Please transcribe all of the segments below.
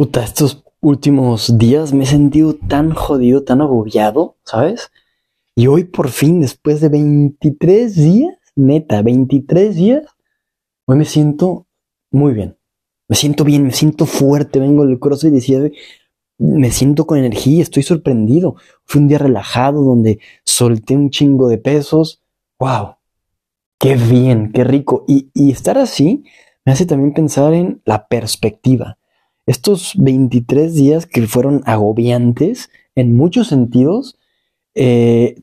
Puta, estos últimos días me he sentido tan jodido, tan agobiado, ¿sabes? Y hoy por fin, después de 23 días, neta, 23 días, hoy me siento muy bien. Me siento bien, me siento fuerte, vengo del CrossFit y decía, me siento con energía, estoy sorprendido. Fue un día relajado donde solté un chingo de pesos. ¡Wow! ¡Qué bien, qué rico! Y, y estar así me hace también pensar en la perspectiva estos 23 días que fueron agobiantes en muchos sentidos, eh,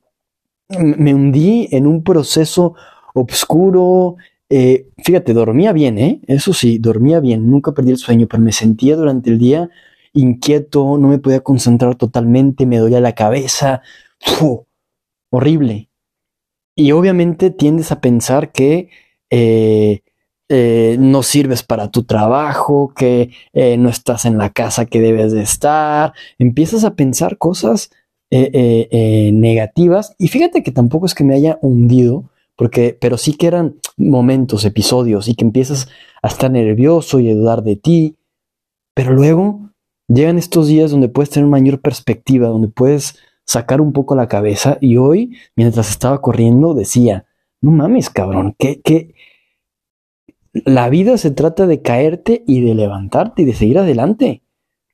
me hundí en un proceso oscuro. Eh, fíjate, dormía bien, ¿eh? Eso sí, dormía bien, nunca perdí el sueño, pero me sentía durante el día inquieto, no me podía concentrar totalmente, me dolía la cabeza. Horrible. Y obviamente tiendes a pensar que eh, eh, no sirves para tu trabajo, que eh, no estás en la casa que debes de estar, empiezas a pensar cosas eh, negativas. Y fíjate que tampoco es que me haya hundido, porque, pero sí que eran momentos, episodios y que empiezas a estar nervioso y a dudar de ti, pero luego llegan estos días donde puedes tener mayor perspectiva, donde puedes sacar un poco la cabeza y hoy, mientras estaba corriendo, decía, no mames, cabrón, ¿qué, qué, la vida se trata de caerte y de levantarte y de seguir adelante.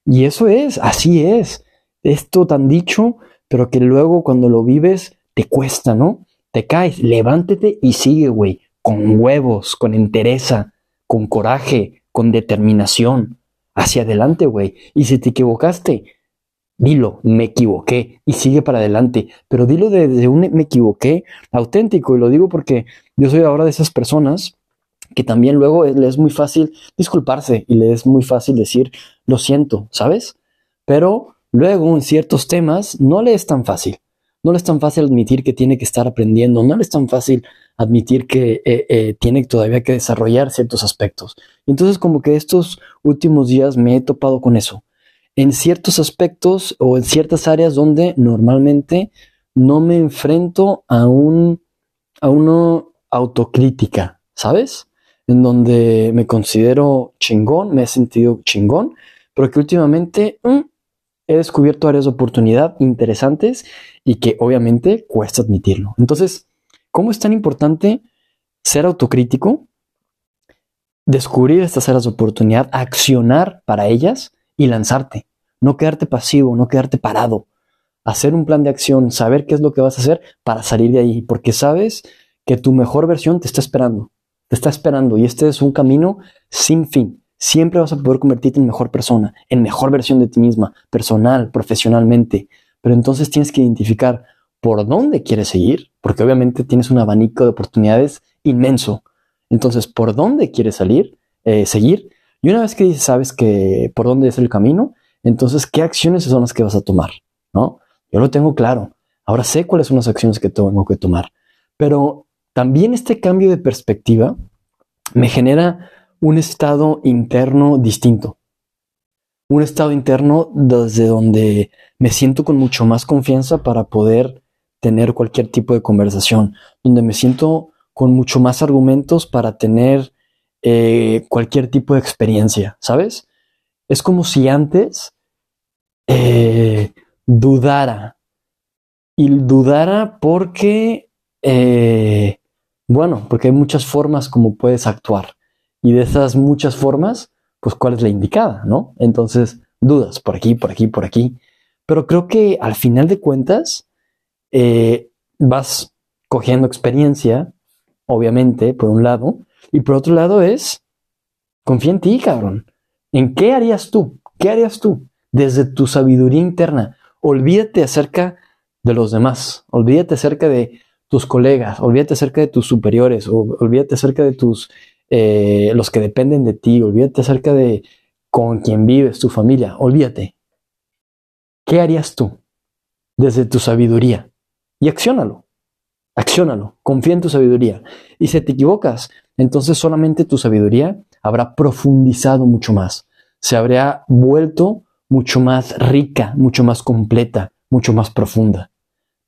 Y eso es, así es. Esto tan dicho, pero que luego cuando lo vives te cuesta, ¿no? Te caes, levántate y sigue, güey, con huevos, con entereza, con coraje, con determinación. Hacia adelante, güey. Y si te equivocaste, dilo, me equivoqué y sigue para adelante. Pero dilo desde un me equivoqué auténtico. Y lo digo porque yo soy ahora de esas personas que también luego le es muy fácil disculparse y le es muy fácil decir lo siento, ¿sabes? Pero luego en ciertos temas no le es tan fácil. No le es tan fácil admitir que tiene que estar aprendiendo, no le es tan fácil admitir que eh, eh, tiene todavía que desarrollar ciertos aspectos. Entonces como que estos últimos días me he topado con eso. En ciertos aspectos o en ciertas áreas donde normalmente no me enfrento a un a una autocrítica, ¿sabes? En donde me considero chingón, me he sentido chingón, pero que últimamente mm, he descubierto áreas de oportunidad interesantes y que obviamente cuesta admitirlo. Entonces, ¿cómo es tan importante ser autocrítico, descubrir estas áreas de oportunidad, accionar para ellas y lanzarte? No quedarte pasivo, no quedarte parado. Hacer un plan de acción, saber qué es lo que vas a hacer para salir de ahí, porque sabes que tu mejor versión te está esperando te está esperando y este es un camino sin fin. Siempre vas a poder convertirte en mejor persona, en mejor versión de ti misma, personal, profesionalmente. Pero entonces tienes que identificar por dónde quieres seguir, porque obviamente tienes un abanico de oportunidades inmenso. Entonces, ¿por dónde quieres salir, eh, seguir? Y una vez que sabes que por dónde es el camino, entonces, ¿qué acciones son las que vas a tomar? ¿No? Yo lo tengo claro. Ahora sé cuáles son las acciones que tengo que tomar. Pero también este cambio de perspectiva me genera un estado interno distinto. Un estado interno desde donde me siento con mucho más confianza para poder tener cualquier tipo de conversación, donde me siento con mucho más argumentos para tener eh, cualquier tipo de experiencia, ¿sabes? Es como si antes eh, dudara. Y dudara porque eh, bueno, porque hay muchas formas como puedes actuar. Y de esas muchas formas, pues cuál es la indicada, ¿no? Entonces, dudas por aquí, por aquí, por aquí. Pero creo que al final de cuentas, eh, vas cogiendo experiencia, obviamente, por un lado, y por otro lado es, confía en ti, cabrón. ¿En qué harías tú? ¿Qué harías tú? Desde tu sabiduría interna. Olvídate acerca de los demás. Olvídate acerca de tus colegas, olvídate acerca de tus superiores, olvídate acerca de tus, eh, los que dependen de ti, olvídate acerca de con quien vives, tu familia, olvídate. ¿Qué harías tú desde tu sabiduría? Y acciónalo, acciónalo, confía en tu sabiduría. Y si te equivocas, entonces solamente tu sabiduría habrá profundizado mucho más, se habrá vuelto mucho más rica, mucho más completa, mucho más profunda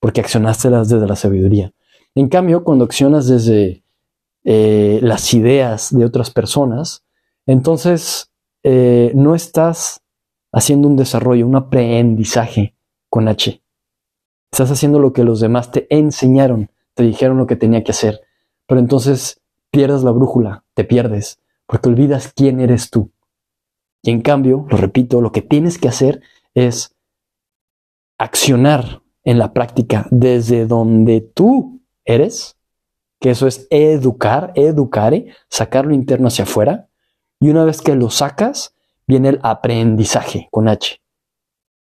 porque accionaste desde la sabiduría. En cambio, cuando accionas desde eh, las ideas de otras personas, entonces eh, no estás haciendo un desarrollo, un aprendizaje con H. Estás haciendo lo que los demás te enseñaron, te dijeron lo que tenía que hacer, pero entonces pierdes la brújula, te pierdes, porque olvidas quién eres tú. Y en cambio, lo repito, lo que tienes que hacer es accionar en la práctica desde donde tú eres, que eso es educar, educare, sacar lo interno hacia afuera, y una vez que lo sacas, viene el aprendizaje con H.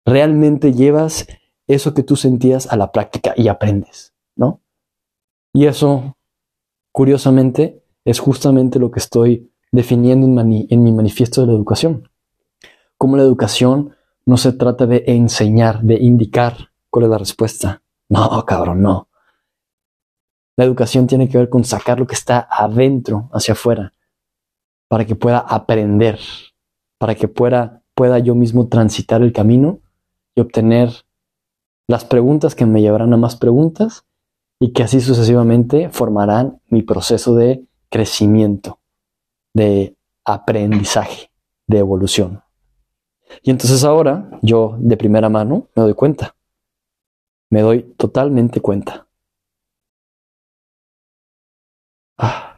Realmente llevas eso que tú sentías a la práctica y aprendes, ¿no? Y eso, curiosamente, es justamente lo que estoy definiendo en, mi manifiesto de la educación. Como la educación no se trata de enseñar, de indicar cuál es la respuesta. No, cabrón, no. La educación tiene que ver con sacar lo que está adentro hacia afuera para que pueda aprender, para que pueda, pueda yo mismo transitar el camino y obtener las preguntas que me llevarán a más preguntas y que así sucesivamente formarán mi proceso de crecimiento, de aprendizaje, de evolución. Y entonces ahora yo de primera mano me doy cuenta, me doy totalmente cuenta. Ah.